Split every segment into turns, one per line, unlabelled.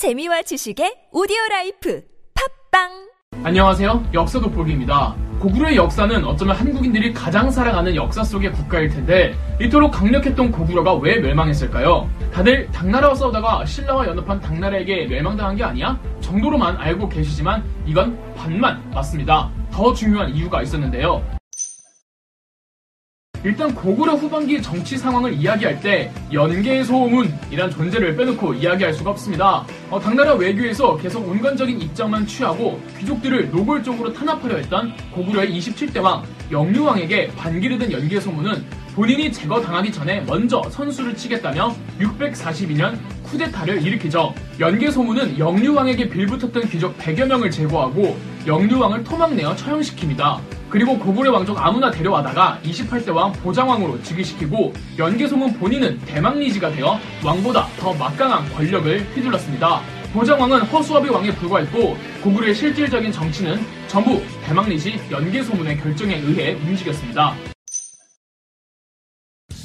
재미와 지식의 오디오 라이프 팟빵
안녕하세요. 역사 돋보기입니다. 고구려의 역사는 어쩌면 한국인들이 가장 사랑하는 역사 속의 국가일 텐데 이토록 강력했던 고구려가 왜 멸망했을까요? 다들 당나라와 싸우다가 신라와 연합한 당나라에게 멸망당한 게 아니야? 정도로만 알고 계시지만 이건 반만 맞습니다. 더 중요한 이유가 있었는데요. 일단 고구려 후반기 정치 상황을 이야기할 때 연개소문이란 존재를 빼놓고 이야기할 수가 없습니다. 어, 당나라 외교에서 계속 온건적인 입장만 취하고 귀족들을 노골적으로 탄압하려 했던 고구려의 27대 왕 영유왕에게 반기를 든 연개 소문은 본인이 제거당하기 전에 먼저 선수를 치겠다며 642년 쿠데타를 일으키죠. 연개 소문은 영유왕에게 빌붙었던 귀족 100여 명을 제거하고 영유왕을 토막내어 처형시킵니다. 그리고 고구려 왕족 아무나 데려와다가 28대 왕 보장왕으로 즉위시키고 연개소문 본인은 대망리지가 되어 왕보다 더 막강한 권력을 휘둘렀습니다. 보장왕은 허수아비 왕에 불과했고 고구려의 실질적인 정치는 전부 대망리지 연개소문의 결정에 의해 움직였습니다.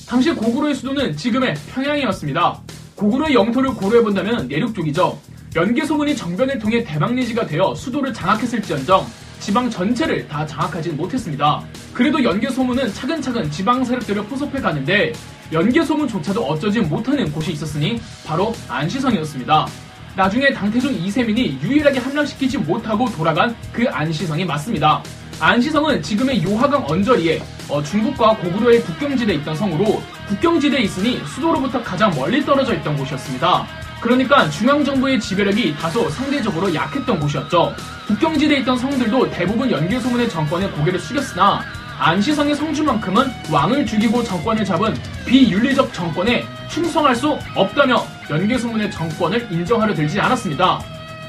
당시 고구려의 수도는 지금의 평양이었습니다. 고구려의 영토를 고려해본다면 내륙 쪽이죠. 연개소문이 정변을 통해 대망리지가 되어 수도를 장악했을지언정 지방 전체를 다 장악하지는 못했습니다. 그래도 연개소문은 차근차근 지방 세력들을 포섭해 가는데 연개소문조차도 어쩌지 못하는 곳이 있었으니 바로 안시성이었습니다. 나중에 당태종 이세민이 유일하게 함락시키지 못하고 돌아간 그 안시성이 맞습니다. 안시성은 지금의 요하강 언저리에 어, 중국과 고구려의 국경지대에 있던 성으로 국경지대에 있으니 수도로부터 가장 멀리 떨어져 있던 곳이었습니다. 그러니까 중앙정부의 지배력이 다소 상대적으로 약했던 곳이었죠. 국경지대에 있던 성들도 대부분 연개소문의 정권에 고개를 숙였으나 안시성의 성주만큼은 왕을 죽이고 정권을 잡은 비윤리적 정권에 충성할 수 없다며 연개소문의 정권을 인정하려 들지 않았습니다.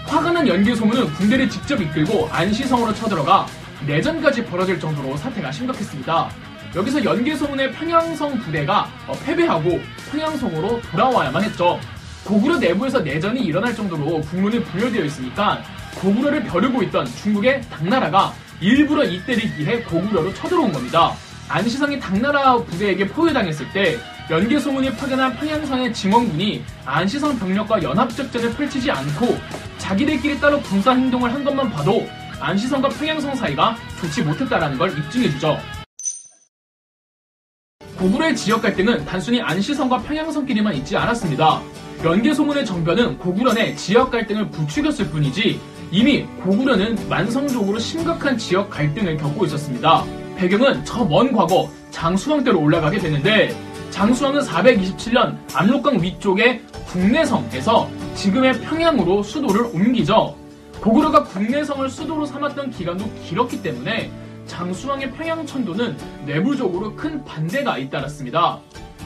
화가 난 연개소문은 군대를 직접 이끌고 안시성으로 쳐들어가 내전까지 벌어질 정도로 사태가 심각했습니다. 여기서 연개소문의 평양성 부대가 패배하고 평양성으로 돌아와야만 했죠. 고구려 내부에서 내전이 일어날 정도로 국론이 분열되어 있으니까 고구려를 벼르고 있던 중국의 당나라가 일부러 이때를 기해 고구려로 쳐들어온 겁니다. 안시성이 당나라 부대에게 포위당했을 때 연개소문이 파견한 평양성의 증원군이 안시성 병력과 연합작전을 펼치지 않고 자기들끼리 따로 군사 행동을 한 것만 봐도 안시성과 평양성 사이가 좋지 못했다라는 걸 입증해주죠. 고구려의 지역 갈등은 단순히 안시성과 평양성끼리만 있지 않았습니다. 연개소문의 정변은 고구려 내 지역 갈등을 부추겼을 뿐이지 이미 고구려는 만성적으로 심각한 지역 갈등을 겪고 있었습니다. 배경은 저 먼 과거 장수왕 때로 올라가게 되는데 장수왕은 427년 압록강 위쪽의 국내성에서 지금의 평양으로 수도를 옮기죠. 고구려가 국내성을 수도로 삼았던 기간도 길었기 때문에 장수왕의 평양 천도는 내부적으로 큰 반대가 잇따랐습니다.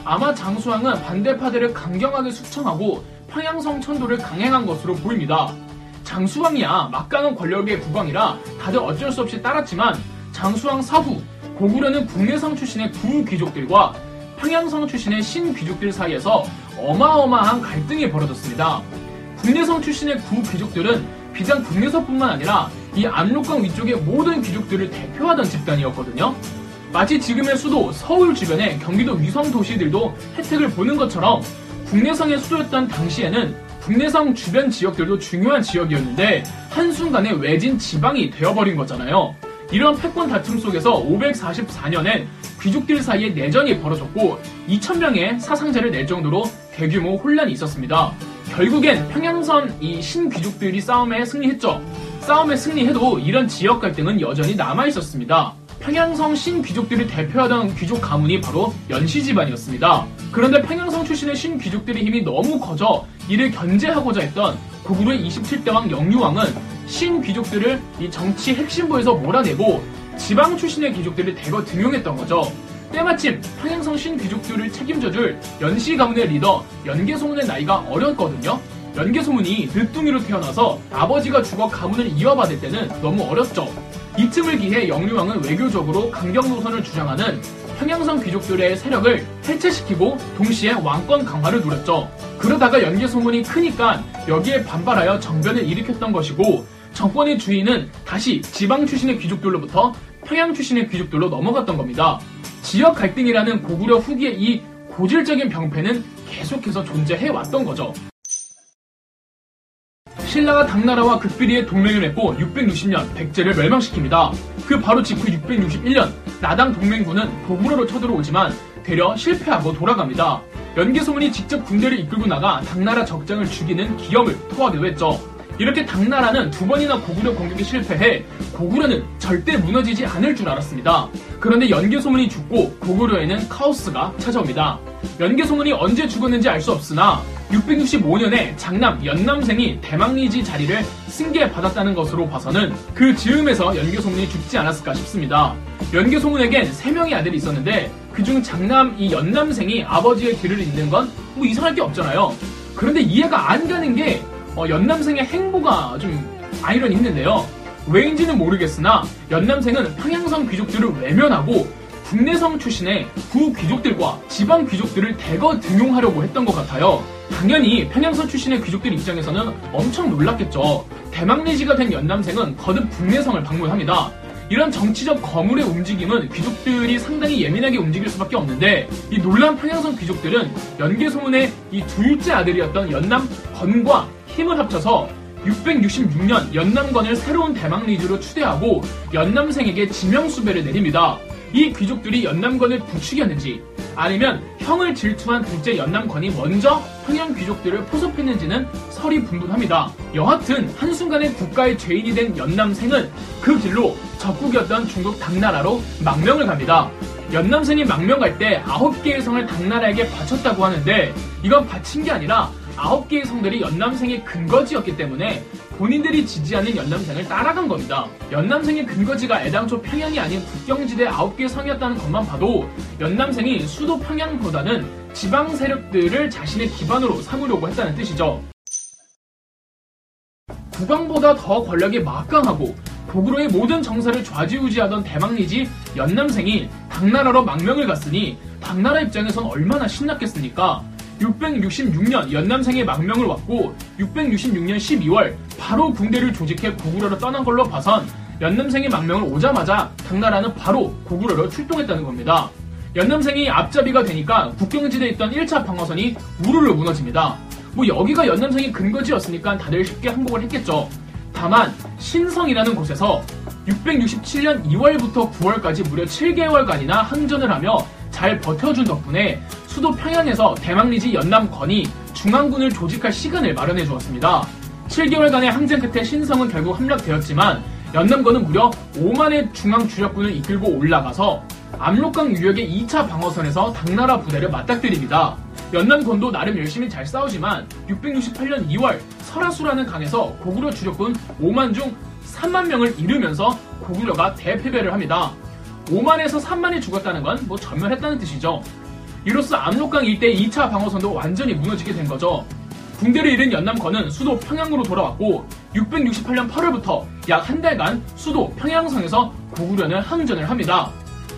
아마 장수왕은 반대파들을 강경하게 숙청하고 평양성 천도를 강행한 것으로 보입니다. 장수왕이야 막강한 권력의 국왕이라 다들 어쩔 수 없이 따랐지만 장수왕 사후 고구려는 국내성 출신의 구 귀족들과 평양성 출신의 신 귀족들 사이에서 어마어마한 갈등이 벌어졌습니다. 국내성 출신의 구 귀족들은 비단 국내서뿐만 아니라 이 압록강 위쪽의 모든 귀족들을 대표하던 집단이었거든요. 마치 지금의 수도 서울 주변의 경기도 위성 도시들도 혜택을 보는 것처럼 국내성의 수도였던 당시에는 국내성 주변 지역들도 중요한 지역이었는데 한순간에 외진 지방이 되어버린 거잖아요. 이런 패권 다툼 속에서 544년엔 귀족들 사이에 내전이 벌어졌고 2천명의 사상자를 낼 정도로 대규모 혼란이 있었습니다. 결국엔 평양선 이 신귀족들이 싸움에 승리했죠. 싸움에 승리해도 이런 지역 갈등은 여전히 남아 있었습니다. 평양성 신귀족들을 대표하던 귀족 가문이 바로 연시 집안이었습니다. 그런데 평양성 출신의 신귀족들의 힘이 너무 커져 이를 견제하고자 했던 고구려의 27대 왕 영유왕은 신귀족들을 이 정치 핵심부에서 몰아내고 지방 출신의 귀족들을 대거 등용했던 거죠. 때마침 평양성 신귀족들을 책임져줄 연시 가문의 리더 연개소문의 나이가 어렸거든요. 연개소문이 늦둥이로 태어나서 아버지가 죽어 가문을 이어받을 때는 너무 어렸죠. 이 틈을 기해 영유왕은 외교적으로 강경 노선을 주장하는 평양성 귀족들의 세력을 해체시키고 동시에 왕권 강화를 누렸죠. 그러다가 연계 소문이 크니까 여기에 반발하여 정변을 일으켰던 것이고 정권의 주인은 다시 지방 출신의 귀족들로부터 평양 출신의 귀족들로 넘어갔던 겁니다. 지역 갈등이라는 고구려 후기의 이 고질적인 병폐는 계속해서 존재해 왔던 거죠. 신라가 당나라와 극비리의 동맹을 맺고 660년 백제를 멸망시킵니다. 그 바로 직후 661년 나당 동맹군은 고구려로 쳐들어오지만 되려 실패하고 돌아갑니다. 연개소문이 직접 군대를 이끌고 나가 당나라 적장을 죽이는 기염을 토하기도 했죠. 이렇게 당나라는 두 번이나 고구려 공격에 실패해 고구려는 절대 무너지지 않을 줄 알았습니다. 그런데 연개소문이 죽고 고구려에는 카오스가 찾아옵니다. 연개소문이 언제 죽었는지 알 수 없으나 665년에 장남 연남생이 대망리지 자리를 승계받았다는 것으로 봐서는 그 즈음에서 연개소문이 죽지 않았을까 싶습니다. 연개소문에겐 3명의 아들이 있었는데 그중 장남 이 연남생이 아버지의 길을 잇는 건 뭐 이상할 게 없잖아요. 그런데 이해가 안 가는 게 어, 연남생의 행보가 좀 아이러니 있는데요. 왜인지는 모르겠으나 연남생은 평양성 귀족들을 외면하고 국내성 출신의 구 귀족들과 지방 귀족들을 대거 등용하려고 했던 것 같아요. 당연히 평양성 출신의 귀족들 입장에서는 엄청 놀랐겠죠. 대망리지가 된 연남생은 거듭 국내성을 방문합니다. 이런 정치적 거물의 움직임은 귀족들이 상당히 예민하게 움직일 수밖에 없는데 이 놀란 평양성 귀족들은 연개소문의 이 둘째 아들이었던 연남 건과 힘을 합쳐서 666년 연남건을 새로운 대망 리주로 추대하고 연남생에게 지명수배를 내립니다. 이 귀족들이 연남건을 부추겼는지 아니면 형을 질투한 둘째 연남건이 먼저 평양 귀족들을 포섭했는지는 설이 분분합니다. 여하튼 한순간에 국가의 죄인이 된 연남생은 그 길로 적국이었던 중국 당나라로 망명을 갑니다. 연남생이 망명 갈때 아홉 개의 성을 당나라에게 바쳤다고 하는데 이건 바친 게 아니라 아홉 개의 성들이 연남생의 근거지였기 때문에 본인들이 지지하는 연남생을 따라간 겁니다. 연남생의 근거지가 애당초 평양이 아닌 국경지대 아홉 개의 성이었다는 것만 봐도 연남생이 수도 평양보다는 지방 세력들을 자신의 기반으로 삼으려고 했다는 뜻이죠. 국왕보다 더 권력이 막강하고 고구려의 모든 정사를 좌지우지하던 대망리지 연남생이 당나라로 망명을 갔으니 당나라 입장에선 얼마나 신났겠습니까? 666년 연남생의 망명을 왔고 666년 12월 바로 군대를 조직해 고구려로 떠난 걸로 봐선 연남생의 망명을 오자마자 당나라는 바로 고구려로 출동했다는 겁니다. 연남생이 앞잡이가 되니까 국경지대에 있던 1차 방어선이 우르르 무너집니다. 뭐 여기가 연남생의 근거지였으니까 다들 쉽게 항복을 했겠죠. 다만 신성이라는 곳에서 667년 2월부터 9월까지 무려 7개월간이나 항전을 하며 잘 버텨준 덕분에 수도 평양에서 대망리지 연남건이 중앙군을 조직할 시간을 마련해 주었습니다. 7개월간의 항쟁 끝에 신성은 결국 함락되었지만 연남건은 무려 5만의 중앙 주력군을 이끌고 올라가서 압록강 유역의 2차 방어선에서 당나라 부대를 맞닥뜨립니다. 연남군도 나름 열심히 잘 싸우지만 668년 2월 설화수라는 강에서 고구려 주력군 5만 중 3만 명을 잃으면서 고구려가 대패배를 합니다. 5만에서 3만이 죽었다는 건 뭐 전멸했다는 뜻이죠. 이로써 압록강 일대 2차 방어선도 완전히 무너지게 된 거죠. 군대를 잃은 연남건은 수도 평양으로 돌아왔고 668년 8월부터 약 한 달간 수도 평양성에서 고구려는 항전을 합니다.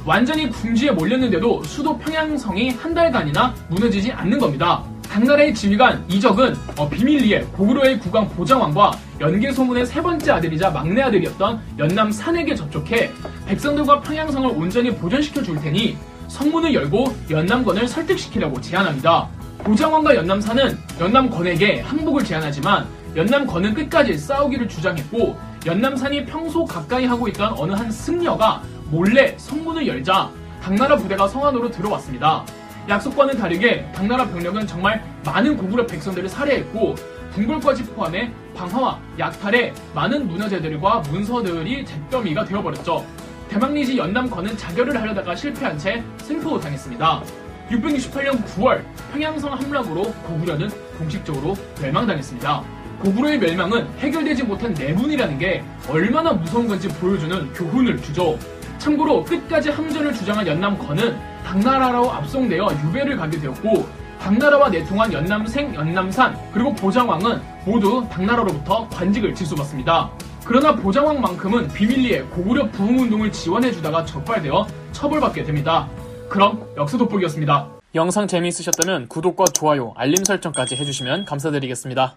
완전히 궁지에 몰렸는데도 수도 평양성이 한 달간이나 무너지지 않는 겁니다. 당나라의 지휘관 이적은 어, 비밀리에 고구려의 국왕 보장왕과 연개소문의 세 번째 아들이자 막내 아들이었던 연남 산에게 접촉해 백성들과 평양성을 온전히 보존시켜 줄 테니 성문을 열고 연남권을 설득시키려고 제안합니다. 보장왕과 연남산은 연남권에게 항복을 제안하지만 연남권은 끝까지 싸우기를 주장했고 연남산이 평소 가까이 하고 있던 어느 한 승려가 몰래 성문을 열자 당나라 부대가 성 안으로 들어왔습니다. 약속과는 다르게 당나라 병력은 정말 많은 고구려 백성들을 살해했고 궁궐까지 포함해 방화와 약탈에 많은 문화재들과 문서들이 잿더미가 되어버렸죠. 대망리지 연남권은 자결을 하려다가 실패한 채 생포당했습니다. 668년 9월 평양성 함락으로 고구려는 공식적으로 멸망당했습니다. 고구려의 멸망은 해결되지 못한 내분이라는 게 얼마나 무서운 건지 보여주는 교훈을 주죠. 참고로 끝까지 항전을 주장한 연남건은 당나라로 압송되어 유배를 가게 되었고 당나라와 내통한 연남생, 연남산, 그리고 보장왕은 모두 당나라로부터 관직을 질소받습니다. 그러나 보장왕만큼은 비밀리에 고구려 부흥운동을 지원해주다가 적발되어 처벌받게 됩니다. 그럼 역사 돋보기였습니다.
영상 재미있으셨다면 구독과 좋아요, 알림 설정까지 해주시면 감사드리겠습니다.